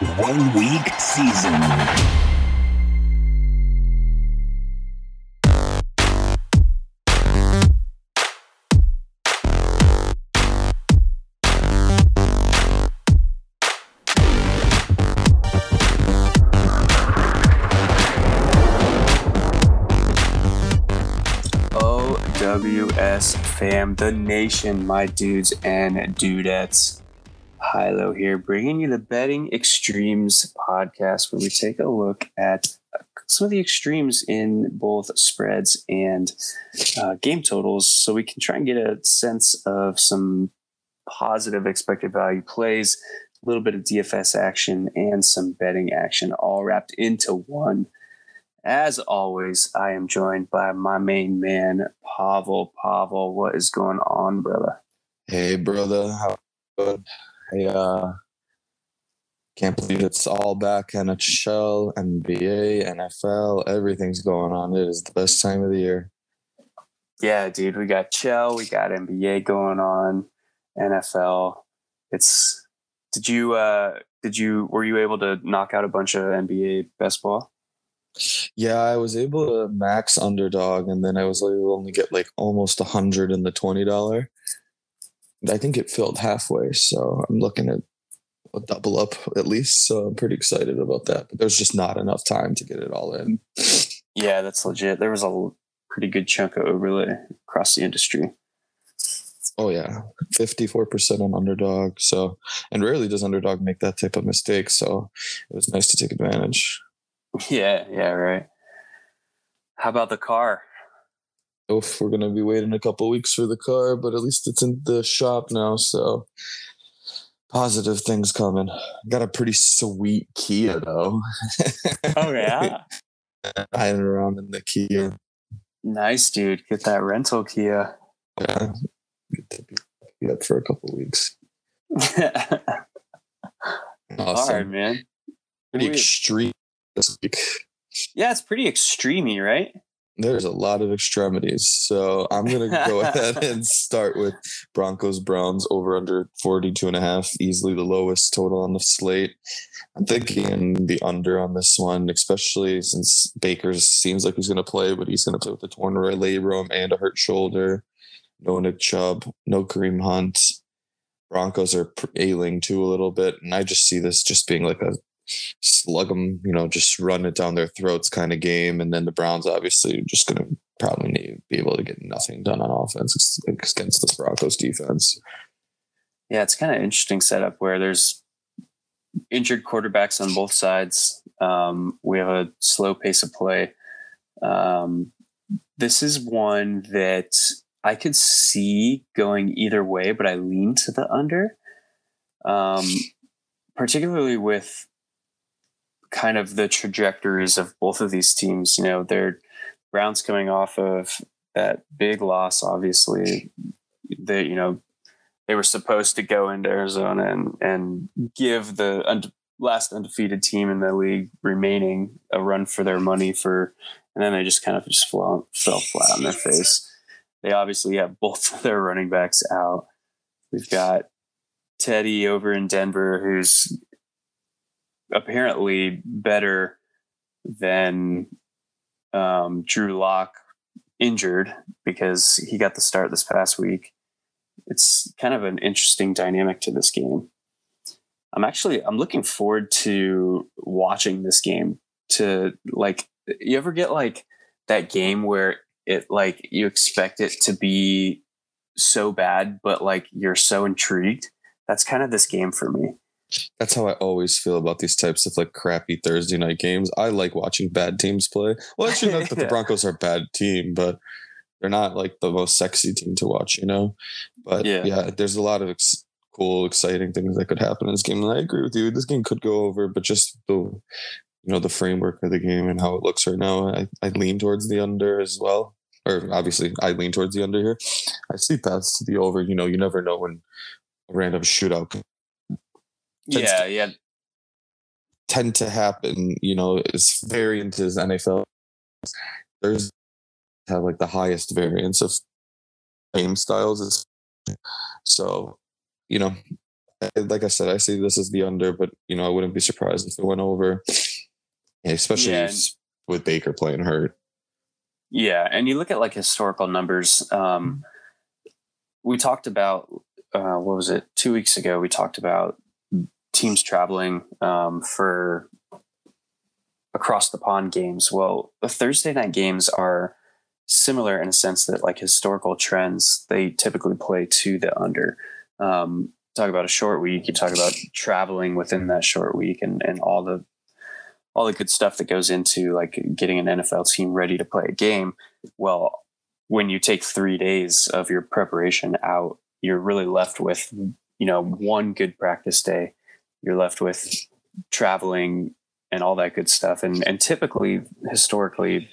one week season. OWS fam, the nation, my dudes and dudettes. Hilo here, bringing you the Betting Extremes podcast, where we take a look at some of the extremes in both spreads and uh, game totals, so we can try and get a sense of some positive expected value plays, a little bit of DFS action, and some betting action, all wrapped into one. As always, I am joined by my main man, Pavel. Pavel, what is going on, brother? Hey, brother. How Hey, uh, can't believe it's all back. NHL, NBA, NFL, everything's going on. It is the best time of the year. Yeah, dude, we got Chell, we got NBA going on, NFL. It's did you uh did you were you able to knock out a bunch of NBA best ball? Yeah, I was able to max underdog, and then I was able to only get like almost a hundred in the twenty dollar. I think it filled halfway, so I'm looking at a double up at least. So I'm pretty excited about that. But there's just not enough time to get it all in. Yeah, that's legit. There was a pretty good chunk of overlay across the industry. Oh yeah, fifty four percent on underdog. So and rarely does underdog make that type of mistake. So it was nice to take advantage. Yeah, yeah, right. How about the car? Oof, we're gonna be waiting a couple weeks for the car, but at least it's in the shop now. So positive things coming. Got a pretty sweet Kia though. Oh yeah. Riding around in the Kia. nice, dude. Get that rental Kia. Yeah. Be up for a couple weeks. All Awesome. right, man. Pretty extreme this week. Yeah, it's pretty extremey, right? There's a lot of extremities. So I'm going to go ahead and start with Broncos Browns over under 42 and a half, easily the lowest total on the slate. I'm thinking the under on this one, especially since Baker seems like he's going to play, but he's going to play with a torn labrum and a hurt shoulder. No Nick Chubb, no Kareem Hunt. Broncos are ailing too a little bit. And I just see this just being like a slug them, you know, just run it down their throats kind of game. And then the Browns obviously just going to probably need, be able to get nothing done on offense against this Broncos defense. Yeah, it's kind of interesting setup where there's injured quarterbacks on both sides. Um, we have a slow pace of play. Um, this is one that I could see going either way, but I lean to the under, um, particularly with kind of the trajectories of both of these teams. You know, they're Browns coming off of that big loss, obviously. They, you know, they were supposed to go into Arizona and, and give the unde- last undefeated team in the league remaining a run for their money for, and then they just kind of just fell, fell flat on their face. They obviously have both of their running backs out. We've got Teddy over in Denver, who's apparently better than um, Drew Lock injured because he got the start this past week. It's kind of an interesting dynamic to this game. I'm actually I'm looking forward to watching this game. To like, you ever get like that game where it like you expect it to be so bad, but like you're so intrigued. That's kind of this game for me. That's how I always feel about these types of like crappy Thursday night games. I like watching bad teams play. Well, actually, not that the Broncos are a bad team, but they're not like the most sexy team to watch, you know? But Yeah. yeah, there's a lot of ex- cool, exciting things that could happen in this game. And I agree with you. This game could go over, but just the, you know, the framework of the game and how it looks right now, I, I lean towards the under as well. Or obviously, I lean towards the under here. I see paths to the over. You know, you never know when a random shootout could Tends Yeah, yeah. tend to happen, you know, is variant is NFL. There's have like the highest variance of game styles. So, you know, like I said, I see this as the under, but you know, I wouldn't be surprised if it went over, especially Yeah. with Baker playing hurt. Yeah, and you look at like historical numbers. Um, we talked about uh, what was it two weeks ago? We talked about teams traveling um, for across the pond games. Well, the Thursday night games are similar in a sense that like historical trends they typically play to the under. Um, talk about a short week. You talk about traveling within that short week and and all the all the good stuff that goes into like getting an NFL team ready to play a game. Well, when you take three days of your preparation out, you're really left with, you know, one good practice day. You're left with traveling and all that good stuff. And and typically, historically,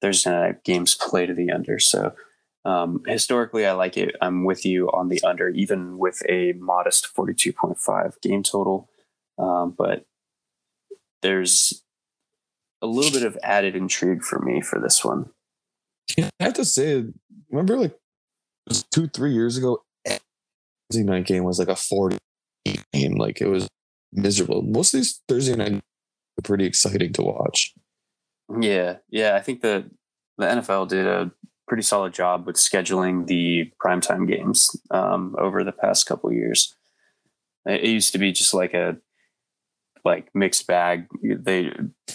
there's games play to the under. So um, historically, I like it. I'm with you on the under, even with a modest 42.5 game total. Um, but there's a little bit of added intrigue for me for this one. I have to say, remember like two, three years ago, Thursday night game was like a 40 game. Like it was miserable. Most of these Thursday night are pretty exciting to watch. Yeah, yeah. I think the the NFL did a pretty solid job with scheduling the primetime games um, over the past couple of years. It it used to be just like a like mixed bag. They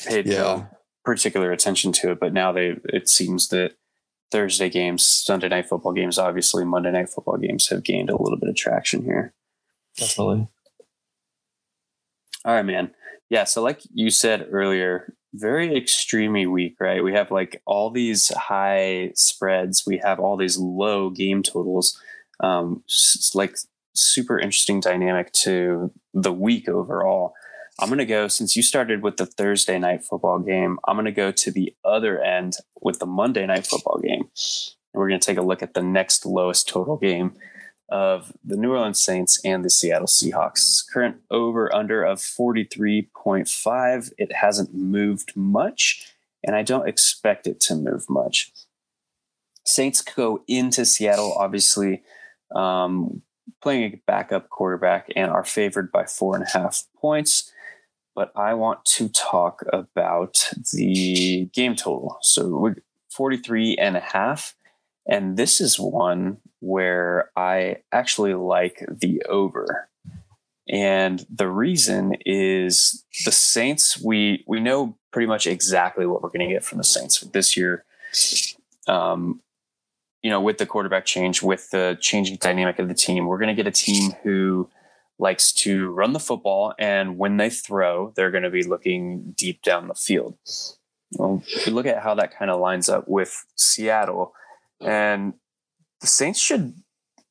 paid Yeah. no particular attention to it, but now they it seems that Thursday games, Sunday night football games, obviously Monday night football games have gained a little bit of traction here. Definitely. All right, man. Yeah. So, like you said earlier, very extremely weak, right? We have like all these high spreads, we have all these low game totals. Um, it's like super interesting dynamic to the week overall. I'm going to go, since you started with the Thursday night football game, I'm going to go to the other end with the Monday night football game. And we're going to take a look at the next lowest total game of the New Orleans Saints and the Seattle Seahawks. Current over under of 43.5. It hasn't moved much, and I don't expect it to move much. Saints go into Seattle, obviously, um, playing a backup quarterback and are favored by four and a half points. But I want to talk about the game total. So we 43 and a half. And this is one where I actually like the over. And the reason is the Saints, we we know pretty much exactly what we're going to get from the Saints this year. Um, you know, with the quarterback change, with the changing dynamic of the team, we're going to get a team who likes to run the football, and when they throw, they're going to be looking deep down the field. Well, if you look at how that kind of lines up with Seattle, Oh. and the Saints should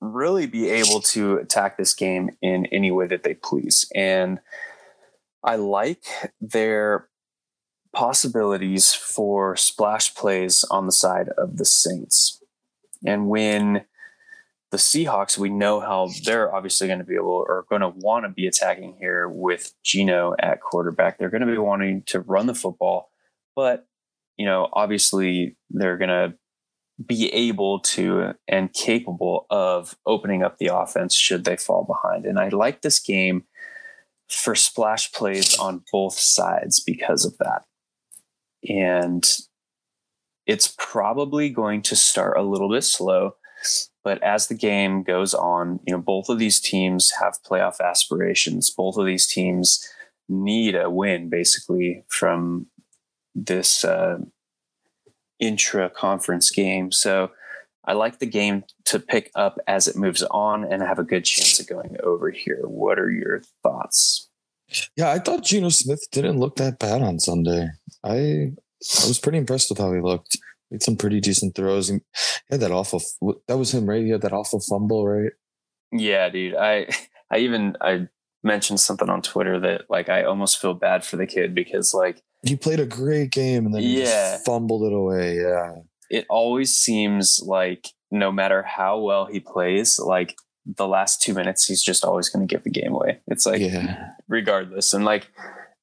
really be able to attack this game in any way that they please. And I like their possibilities for splash plays on the side of the Saints. And when the Seahawks, we know how they're obviously going to be able or going to want to be attacking here with Geno at quarterback. They're going to be wanting to run the football, but you know, obviously they're going to be able to and capable of opening up the offense should they fall behind. And I like this game for splash plays on both sides because of that. And it's probably going to start a little bit slow, but as the game goes on, you know, both of these teams have playoff aspirations. Both of these teams need a win basically from this uh, intra conference game. So I like the game to pick up as it moves on and have a good chance of going over here. What are your thoughts? Yeah, I thought Geno Smith didn't look that bad on Sunday. I I was pretty impressed with how he looked. He had some pretty decent throws. He had that awful. That was him, right? He had that awful fumble, right? Yeah, dude. I I even I mentioned something on Twitter that like I almost feel bad for the kid because like He played a great game and then he Yeah. just fumbled it away. Yeah. it always seems like no matter how well he plays, like the last two minutes he's just always going to give the game away. It's like yeah. regardless. And like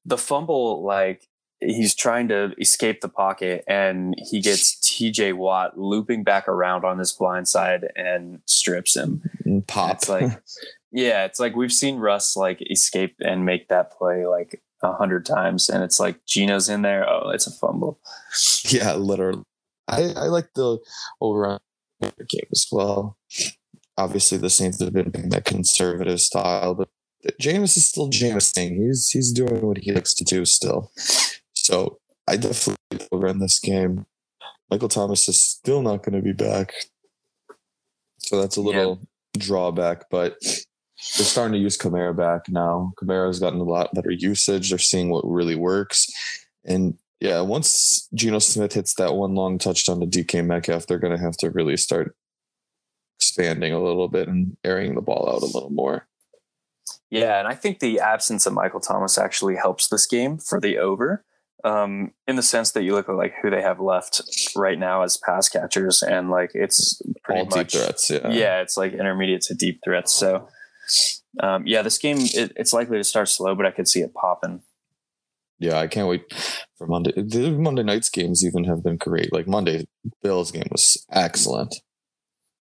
the fumble, like he's trying to escape the pocket and he gets TJ Watt looping back around on his blind side and strips him. And pop. It's like, Yeah, it's like we've seen Russ like escape and make that play like a hundred times, and it's like Geno's in there. Oh, it's a fumble. Yeah, literally. I, I like the over game as well. Obviously, the Saints have been playing that conservative style, but Jameis is still James. Jameis. He's he's doing what he likes to do still. So I definitely over in this game. Michael Thomas is still not going to be back, so that's a little yeah. drawback. But they're starting to use Kamara back now. Kamara's gotten a lot better usage. They're seeing what really works, and yeah, once Geno Smith hits that one long touchdown to DK Metcalf, they're going to have to really start expanding a little bit and airing the ball out a little more. Yeah, and I think the absence of Michael Thomas actually helps this game for the over. Um, in the sense that you look at like who they have left right now as pass catchers, and like it's pretty All much deep threats. Yeah, yeah, it's like intermediate to deep threats. So, um, yeah, this game it, it's likely to start slow, but I could see it popping yeah, I can't wait for Monday. The Monday night's games even have been great. Like Monday Bills game was excellent.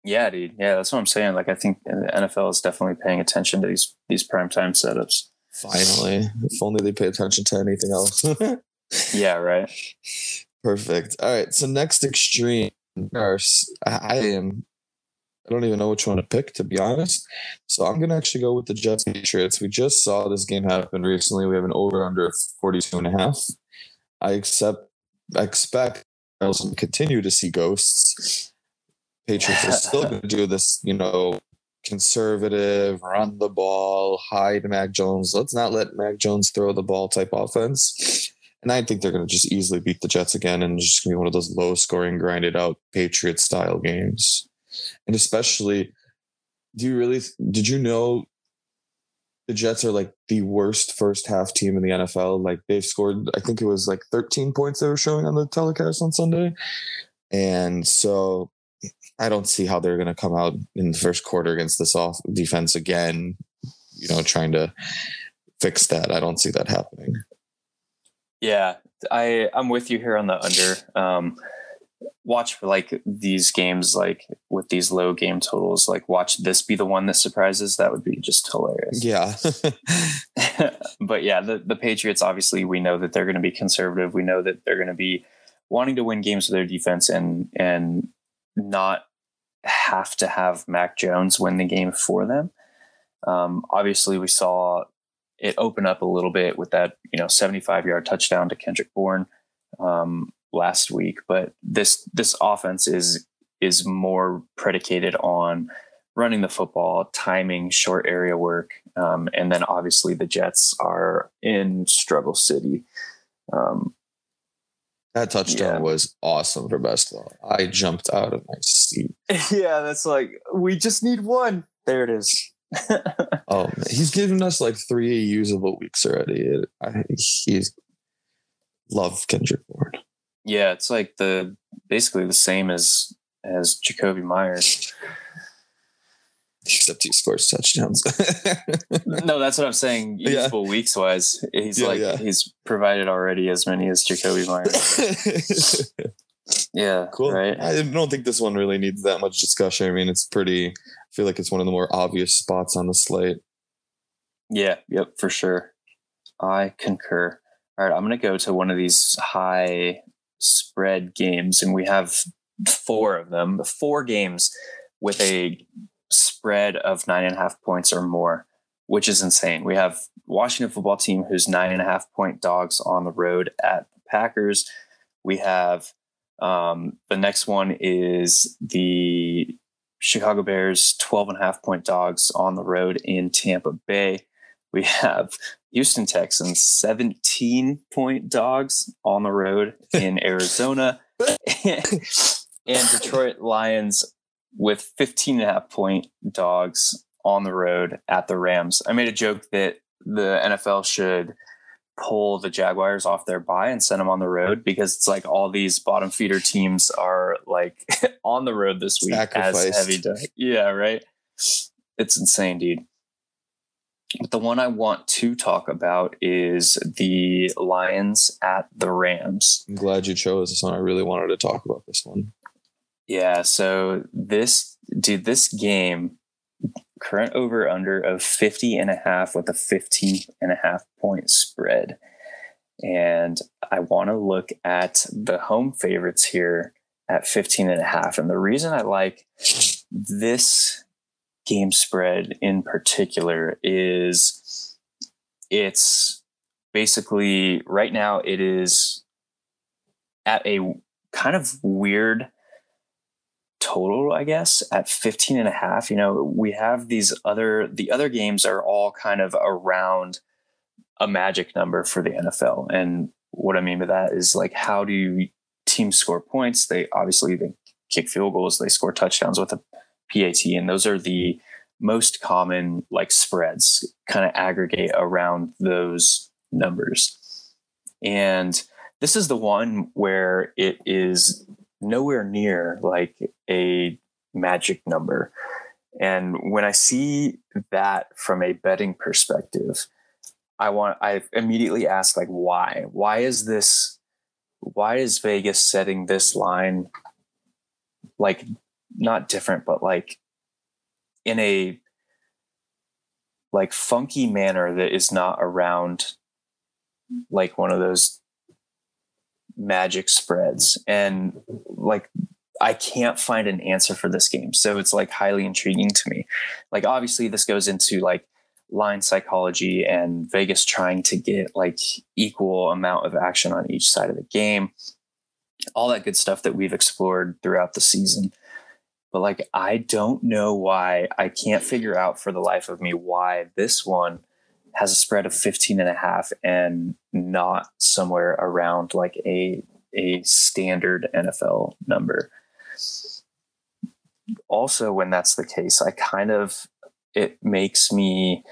Yeah, dude. Yeah, that's what I'm saying. Like I think the NFL is definitely paying attention to these these primetime setups. Finally, if only they pay attention to anything else. yeah, right. Perfect. All right. So next extreme, I am I don't even know which one to pick, to be honest. So I'm going to actually go with the Jets Patriots. We just saw this game happen recently. We have an over under 42 and a half. I accept, I expect I'll continue to see ghosts. Patriots are still going to do this, you know, conservative, run the ball, hide Mac Jones. Let's not let Mac Jones throw the ball type offense. And I think they're going to just easily beat the Jets again and just going to be one of those low scoring, grinded out Patriot style games and especially do you really did you know the Jets are like the worst first half team in the NFL. Like they've scored, I think it was like 13 points they were showing on the telecast on Sunday. And so I don't see how they're going to come out in the first quarter against this off defense again, you know, trying to fix that. I don't see that happening. Yeah, I I'm with you here on the under. Um, watch for like these games like with these low game totals like watch this be the one that surprises that would be just hilarious. Yeah. But yeah the, the patriots obviously we know that they're going to be conservative. We know that they're going to be wanting to win games with their defense and and not have to have mac jones win the game for them. Um, obviously we saw it open up a little bit with that you know 75 yard touchdown to kendrick bourne. Um, last week, but this this offense is is more predicated on running the football, timing, short area work, um, and then obviously the Jets are in struggle city. Um, that touchdown yeah. was awesome for best ball. I jumped out of my seat. Yeah, that's like we just need one. There it is. oh man, he's given us like three usable weeks already. I, he's love Kendrick Bourne. Yeah, it's like the basically the same as as Jakobi Meyers. Except he scores touchdowns. no, that's what I'm saying. Useful yeah. weeks wise, he's yeah, like yeah. he's provided already as many as Jakobi Meyers. yeah, cool. Right. I don't think this one really needs that much discussion. I mean, it's pretty. I feel like it's one of the more obvious spots on the slate. Yeah. Yep. For sure. I concur. All right, I'm going to go to one of these high spread games, and we have four of them, four games with a spread of nine and a half points or more, which is insane. We have Washington football team who's nine and a half point dogs on the road at the Packers. We have um, the next one is the Chicago Bears 12 and a half point dogs on the road in Tampa Bay. We have Houston Texans 17 point dogs on the road in Arizona. and Detroit Lions with 15 and a half point dogs on the road at the Rams. I made a joke that the NFL should pull the Jaguars off their bye and send them on the road because it's like all these bottom feeder teams are like on the road this week Sacrificed. as heavy dog. Yeah, right. It's insane, dude. But the one I want to talk about is the Lions at the Rams. I'm glad you chose this one. I really wanted to talk about this one. Yeah. So this, dude, this game current over under of 50 and a half with a 15 and a half point spread. And I want to look at the home favorites here at 15 and a half. And the reason I like this game spread in particular is it's basically right now it is at a kind of weird total i guess at 15 and a half. You know we have these other the other games are all kind of around a magic number for the nfl and what i mean by that is like how do teams score points? They obviously they kick field goals. They score touchdowns with a PAT, and those are the most common like spreads kind of aggregate around those numbers. And this is the one where it is nowhere near like a magic number. And when I see that from a betting perspective, I want I immediately ask like why? Why is this why is Vegas setting this line like not different, but like in a like funky manner that is not around like one of those magic spreads and like I can't find an answer for this game. So it's like highly intriguing to me. Like obviously this goes into like line psychology and Vegas trying to get like equal amount of action on each side of the game. All that good stuff that we've explored throughout the season but like I don't know why I can't figure out for the life of me why this one has a spread of 15 and a half and not somewhere around like a a standard NFL number. Also when that's the case, I kind of it makes me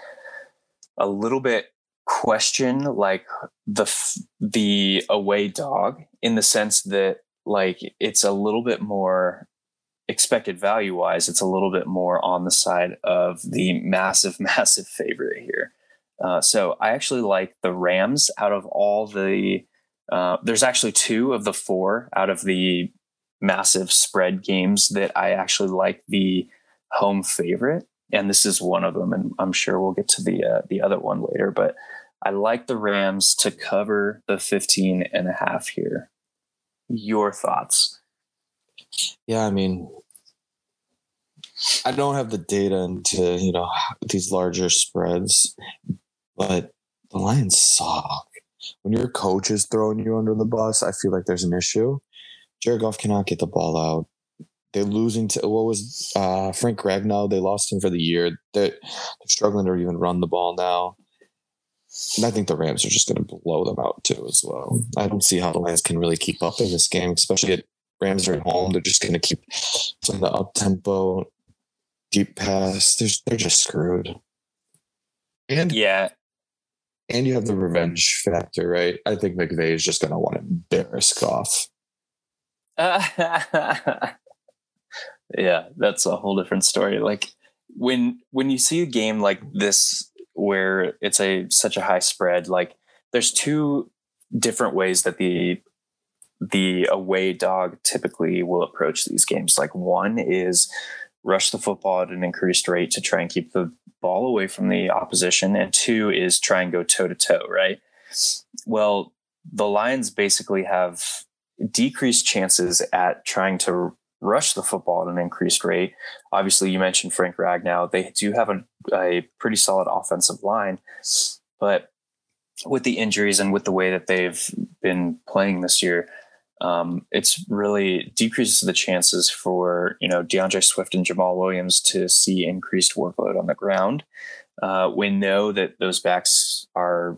a little bit question like the the away dog in the sense that like it's a little bit more expected value wise, it's a little bit more on the side of the massive, massive favorite here. Uh, so I actually like the Rams out of all the. Uh, there's actually two of the four out of the massive spread games that I actually like the home favorite, and this is one of them. And I'm sure we'll get to the uh, the other one later, but I like the Rams to cover the 15 and a half here. Your thoughts? Yeah, I mean, I don't have the data into you know these larger spreads, but the Lions suck. When your coach is throwing you under the bus, I feel like there's an issue. Jared Goff cannot get the ball out. They're losing to what was uh, Frank Ragnow. They lost him for the year. They're, they're struggling to even run the ball now. And I think the Rams are just going to blow them out too as well. I don't see how the Lions can really keep up in this game, especially at Rams are at home. They're just going to keep playing the up tempo deep pass. They're, they're just screwed. And yeah. And you have the revenge factor, right? I think McVay is just going to want to embarrass Goff. yeah, that's a whole different story. Like when when you see a game like this where it's a such a high spread, like there's two different ways that the the away dog typically will approach these games. Like one is rush the football at an increased rate to try and keep the ball away from the opposition. And two is try and go toe to toe, right? Well, the Lions basically have decreased chances at trying to rush the football at an increased rate. Obviously, you mentioned Frank Ragnow. They do have a, a pretty solid offensive line, but with the injuries and with the way that they've been playing this year, um, it's really decreases the chances for you know D'Andre Swift and Jamaal Williams to see increased workload on the ground. Uh, we know that those backs are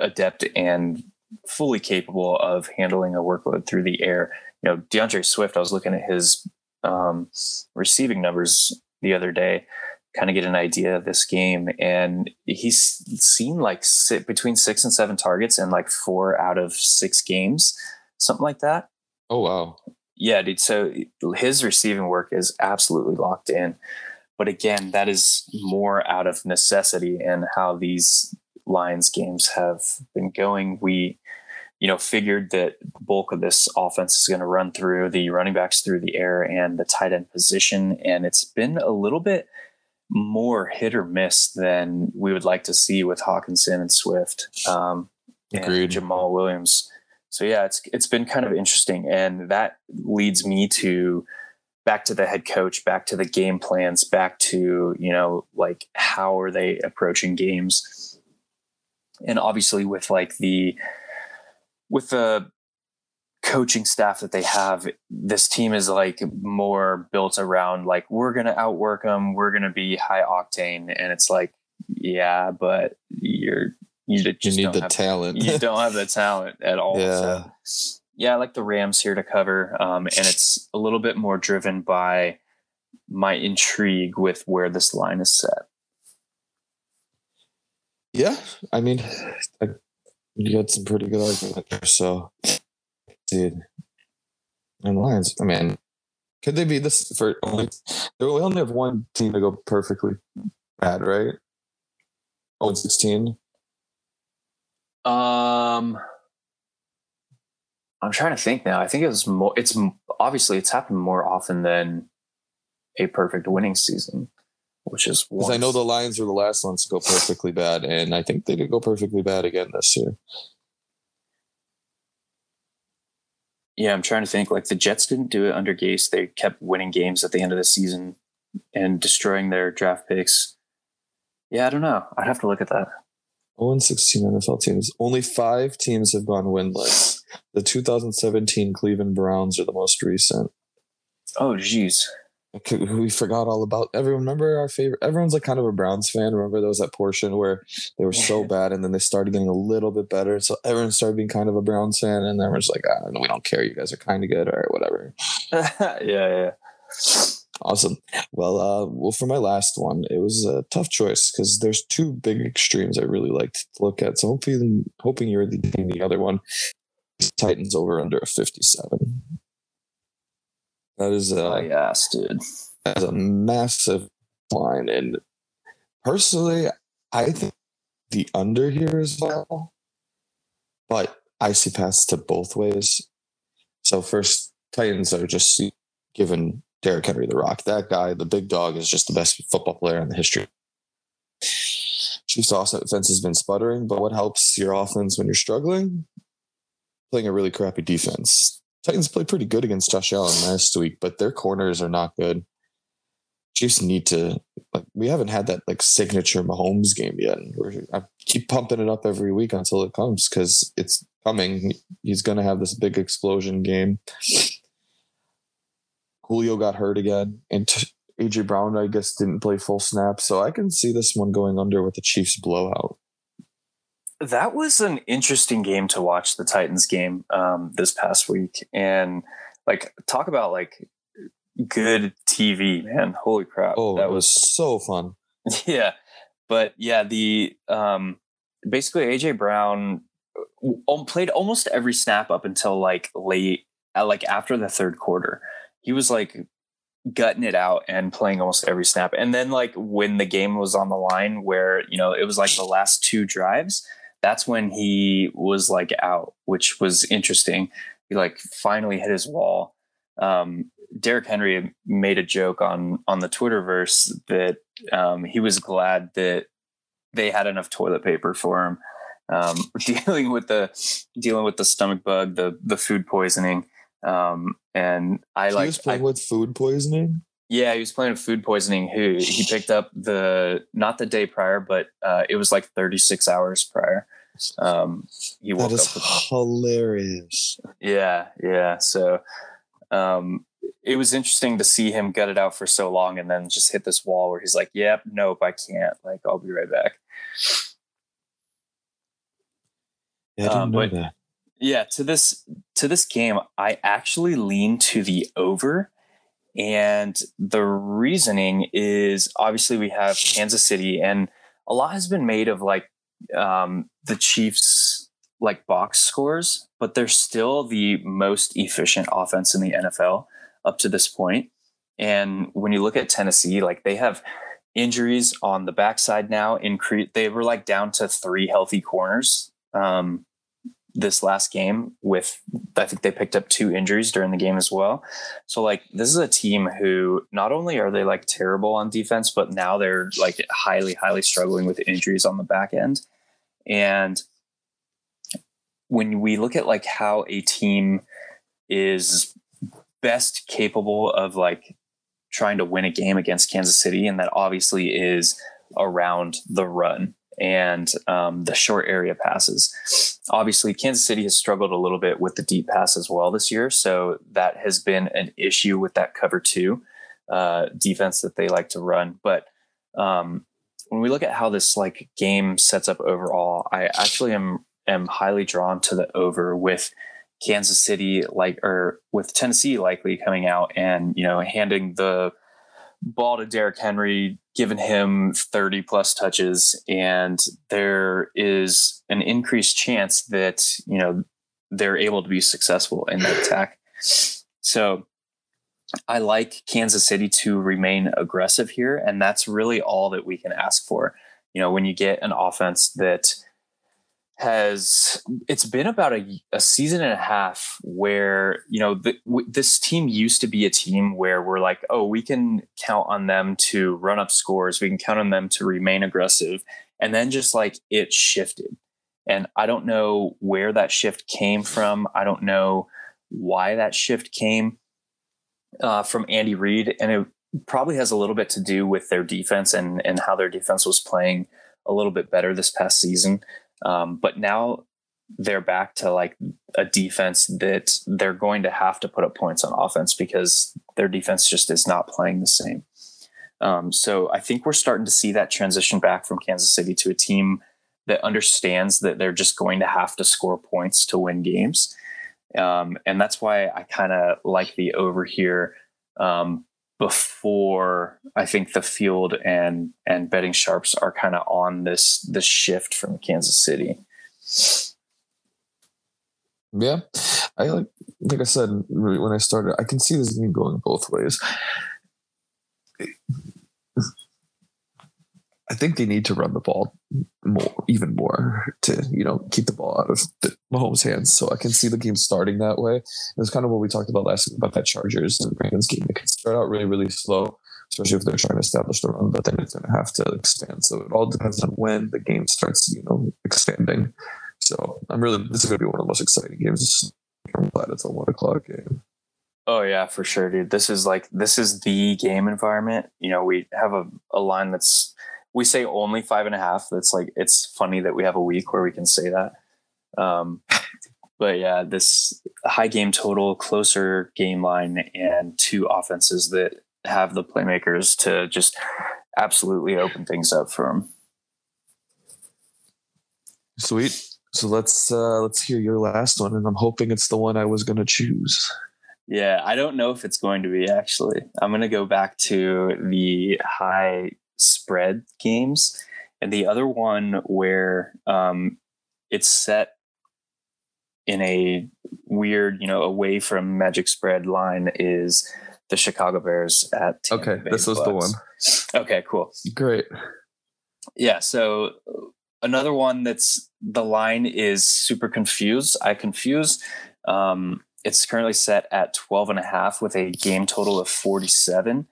adept and fully capable of handling a workload through the air. You know, D'Andre Swift. I was looking at his um, receiving numbers the other day, kind of get an idea of this game, and he's seen like sit between six and seven targets in like four out of six games something like that. Oh wow. Yeah, dude. So his receiving work is absolutely locked in. But again, that is more out of necessity and how these Lions games have been going. We, you know, figured that bulk of this offense is going to run through the running backs through the air and the tight end position. And it's been a little bit more hit or miss than we would like to see with Hockenson and Swift. Um, Agreed. And Jamaal Williams. So yeah, it's it's been kind of interesting, and that leads me to back to the head coach, back to the game plans, back to you know like how are they approaching games, and obviously with like the with the coaching staff that they have, this team is like more built around like we're gonna outwork them, we're gonna be high octane, and it's like yeah, but you're you just You need the have, talent. you don't have the talent at all. Yeah. So, yeah, I like the Rams here to cover, um, and it's a little bit more driven by my intrigue with where this line is set. Yeah, I mean, I, you had some pretty good argument there. So, dude, and Lions. I mean, could they be this for only? We only have one team to go perfectly bad, right? Oh, 16. Um, I'm trying to think now. I think it was more. It's obviously it's happened more often than a perfect winning season, which is Because I know the Lions were the last ones to go perfectly bad, and I think they did go perfectly bad again this year. Yeah, I'm trying to think. Like the Jets didn't do it under Gase. They kept winning games at the end of the season and destroying their draft picks. Yeah, I don't know. I'd have to look at that. 0 and 16 NFL teams. Only five teams have gone winless. The 2017 Cleveland Browns are the most recent. Oh, jeez. We forgot all about everyone. Remember our favorite? Everyone's like kind of a Browns fan. Remember there was that portion where they were so bad, and then they started getting a little bit better. So everyone started being kind of a Browns fan, and then we're just like, ah, "We don't care. You guys are kind of good, or whatever." yeah, yeah. Awesome. Well, uh, well, for my last one, it was a tough choice because there's two big extremes I really like to look at. So hopefully, hoping you're the, the other one. Titans over under a 57. That is Oh, uh, yes, dude. that is a massive line, and personally, I think the under here as well. But I see paths to both ways. So first, Titans are just giving Derrick Henry the rock. That guy, the big dog, is just the best football player in the history. Chiefs' offense has been sputtering, but what helps your offense when you're struggling? Playing a really crappy defense. Titans played pretty good against Josh Allen last week, but their corners are not good. Chiefs need to like we haven't had that like signature Mahomes game yet. We're, I keep pumping it up every week until it comes because it's coming. He's going to have this big explosion game. Julio got hurt again, and t- AJ Brown, I guess, didn't play full snap. So I can see this one going under with the Chiefs blowout. That was an interesting game to watch, the Titans game um, this past week. And like, talk about like good TV, man. Holy crap. Oh, that that was so fun. yeah but yeah the um basically aj brown um, played almost every snap up until like late uh, like after the third quarter he was like gutting it out and playing almost every snap. And then like when the game was on the line where you know it was like the last two drives that's when he was like out which was interesting. He like finally hit his wall. Um Derrick Henry made a joke on on the Twitterverse that um, he was glad that they had enough toilet paper for him um, dealing with the dealing with the stomach bug, the the food poisoning, um, and I he like was playing I- with food poisoning. yeah, he was playing with food poisoning. Who he picked up the not the day prior, but uh, it was like 36 hours prior. Um, he woke That is up hilarious. yeah, yeah. So um, it was interesting to see him gut it out for so long and then just hit this wall where he's like, "Yep, nope, I can't. Like, I'll be right back." Yeah, I didn't Um, know but- that. Yeah, to this to this game, I actually lean to the over, and the reasoning is obviously we have Kansas City, and a lot has been made of like um, the Chiefs like box scores, but they're still the most efficient offense in the NFL up to this point. And when you look at Tennessee, like they have injuries on the backside now. Increase they were like down to three healthy corners. Um, this last game with I think they picked up two injuries during the game as well. So like this is a team who not only are they like terrible on defense, but now they're like highly, highly struggling with injuries on the back end. And when we look at like how a team is best capable of like trying to win a game against Kansas City, and that obviously is around the run and um, the short area passes. Obviously, Kansas City has struggled a little bit with the deep pass as well this year, so that has been an issue with that cover two uh, defense that they like to run. But um, when we look at how this like game sets up overall, I actually am am highly drawn to the over with Kansas City like or with Tennessee likely coming out and you know handing the ball to Derrick Henry, giving him 30 plus touches, and there is an increased chance that, you know, they're able to be successful in that attack. So I like Kansas City to remain aggressive here, and that's really all that we can ask for. You know, when you get an offense that has it's been about a, a season and a half where you know the, w- this team used to be a team where we're like oh we can count on them to run up scores. We can count on them to remain aggressive. And then just like it shifted. And i don't know where that shift came from. I don't know why that shift came uh, from andy reid. And it probably has a little bit to do with their defense and and how their defense was playing a little bit better this past season um, but now they're back to like a defense that they're going to have to put up points on offense because their defense just is not playing the same. Um, so I think we're starting to see that transition back from Kansas City to a team that understands that they're just going to have to score points to win games. Um, and that's why I kind of like the over here. Um, before I think the field and and betting sharps are kind of on this this shift from Kansas City. Yeah, I like like I said when I started, I can see this going both ways. I think they need to run the ball more, even more to you know keep the ball out of the Mahomes' hands. So I can see the game starting that way. It's kind of what we talked about last week about that Chargers and Ravens game. It can start out really really slow, especially if they're trying to establish the run, but then it's going to have to expand. So it all depends on when the game starts, you know, expanding. So I'm really this is going to be one of the most exciting games. I'm glad it's a one o'clock game. Oh yeah, for sure, dude. This is like this is the game environment. You know, we have a, a line that's we say only five and a half. That's like it's funny that we have a week where we can say that. Um, but yeah, this high game total, closer game line, and two offenses that have the playmakers to just absolutely open things up for them. Sweet. So let's uh, let's hear your last one, and I'm hoping it's the one I was going to choose. Yeah, I don't know if it's going to be actually. I'm going to go back to the high spread games, and the other one where um, it's set in a weird, you know, away from magic spread line is the Chicago Bears at Tampa okay. Bay this was the one. Okay, cool, great. Yeah, so another one that's the line is super confused. I confuse. Um, it's currently set at 12 and a half with a game total of 47.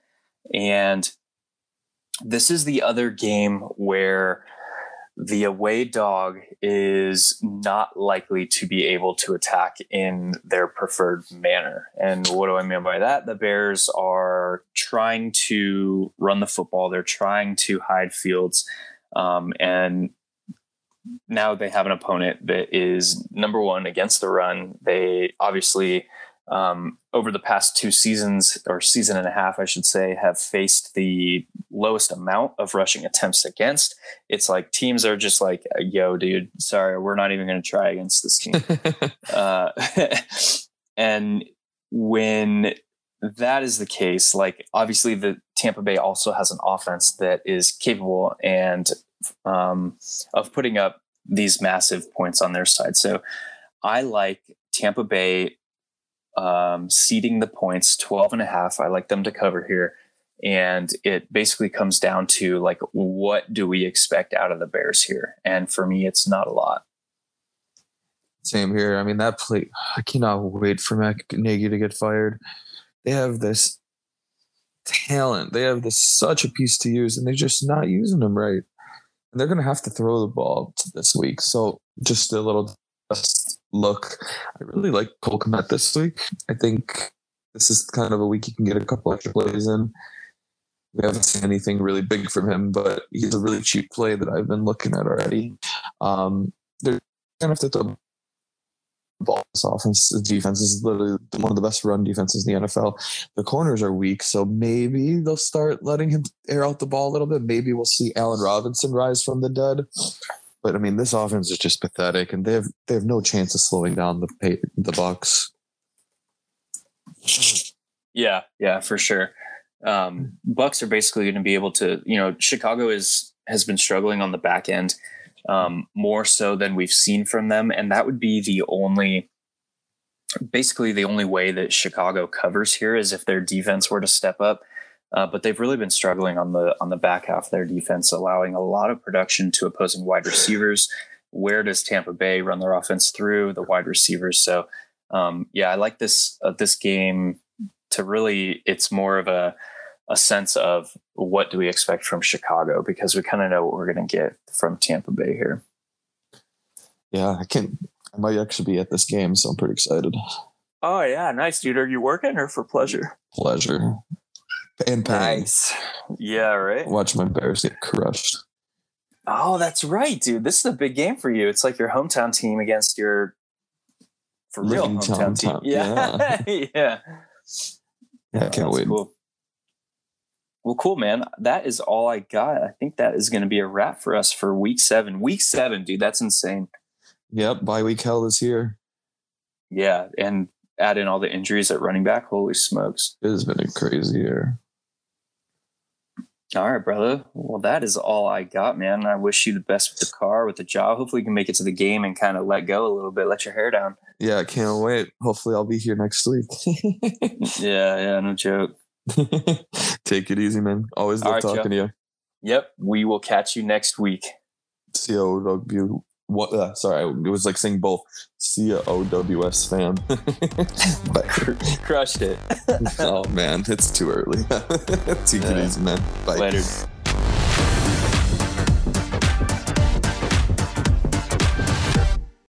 And this is the other game where the away dog is not likely to be able to attack in their preferred manner. And what do I mean by that? The Bears are trying to run the football, they're trying to hide fields. Um, and now they have an opponent that is number one against the run. They obviously um, over the past two seasons or season and a half, I should say, have faced the lowest amount of rushing attempts against. It's like teams are just like, yo, dude, sorry, we're not even going to try against this team. uh, and when that is the case, like obviously the Tampa Bay also has an offense that is capable and um, of putting up these massive points on their side. So I like Tampa Bay um, ceding the points 12 and a half. I like them to cover here. And it basically comes down to like, what do we expect out of the Bears here? And for me, it's not a lot. Same here. I mean, that play, I cannot wait for Mac Nagy to get fired. They have this talent. They have this such a piece to use, and they're just not using them right. And they're going to have to throw the ball this week. So just a little look. I really like Cole Kmet this week. I think this is kind of a week you can get a couple extra plays in. We haven't seen anything really big from him, but he's a really cheap play that I've been looking at already. Um, they're going to have to throw ball. This offense, the defense is literally one of the best run defenses in the NFL. The corners are weak, so maybe they'll start letting him air out the ball a little bit. Maybe we'll see Allen Robinson rise from the dead. But I mean, this offense is just pathetic, and they have they have no chance of slowing down the pay, the Bucs. Yeah, yeah, for sure. Um, Bucs are basically going to be able to, you know, Chicago is has been struggling on the back end um, more so than we've seen from them, and that would be the only, basically the only way that Chicago covers here is if their defense were to step up. Uh, but they've really been struggling on the on the back half of their defense, allowing a lot of production to opposing wide receivers. Where does Tampa Bay run their offense through the wide receivers? So, um, yeah, I like this uh, this game to really. It's more of a a sense of what do we expect from Chicago because we kind of know what we're going to get from Tampa Bay here. Yeah, I can. I might actually be at this game, so I'm pretty excited. Oh yeah, nice, dude. Are you working or for pleasure? Pleasure and pain. Nice. Yeah, right. Watch my Bears get crushed. Oh, that's right, dude. This is a big game for you. It's like your hometown team against your for real Living hometown town team. town, Yeah. yeah. Yeah, I can't wait. Cool. Well, cool, man. That is all I got. I think that is going to be a wrap for us for week seven. Week seven, dude. That's insane. Yep, bye week hell is here. Yeah. And add in all the injuries at running back. Holy smokes. It has been a crazy year. All right, brother. Well, that is all I got, man. I wish you the best with the car, with the job. Hopefully, you can make it to the game and kind of let go a little bit, let your hair down. Yeah, I can't wait. Hopefully, I'll be here next week. Yeah, yeah, no joke. Take it easy, man. Always love right, talking Joe. to you. Yep. We will catch you next week. C O W. What? Uh, sorry, it was like saying both. C O W S fam. but Crushed it. oh man, it's too early. Take it easy, man. Bye. Later.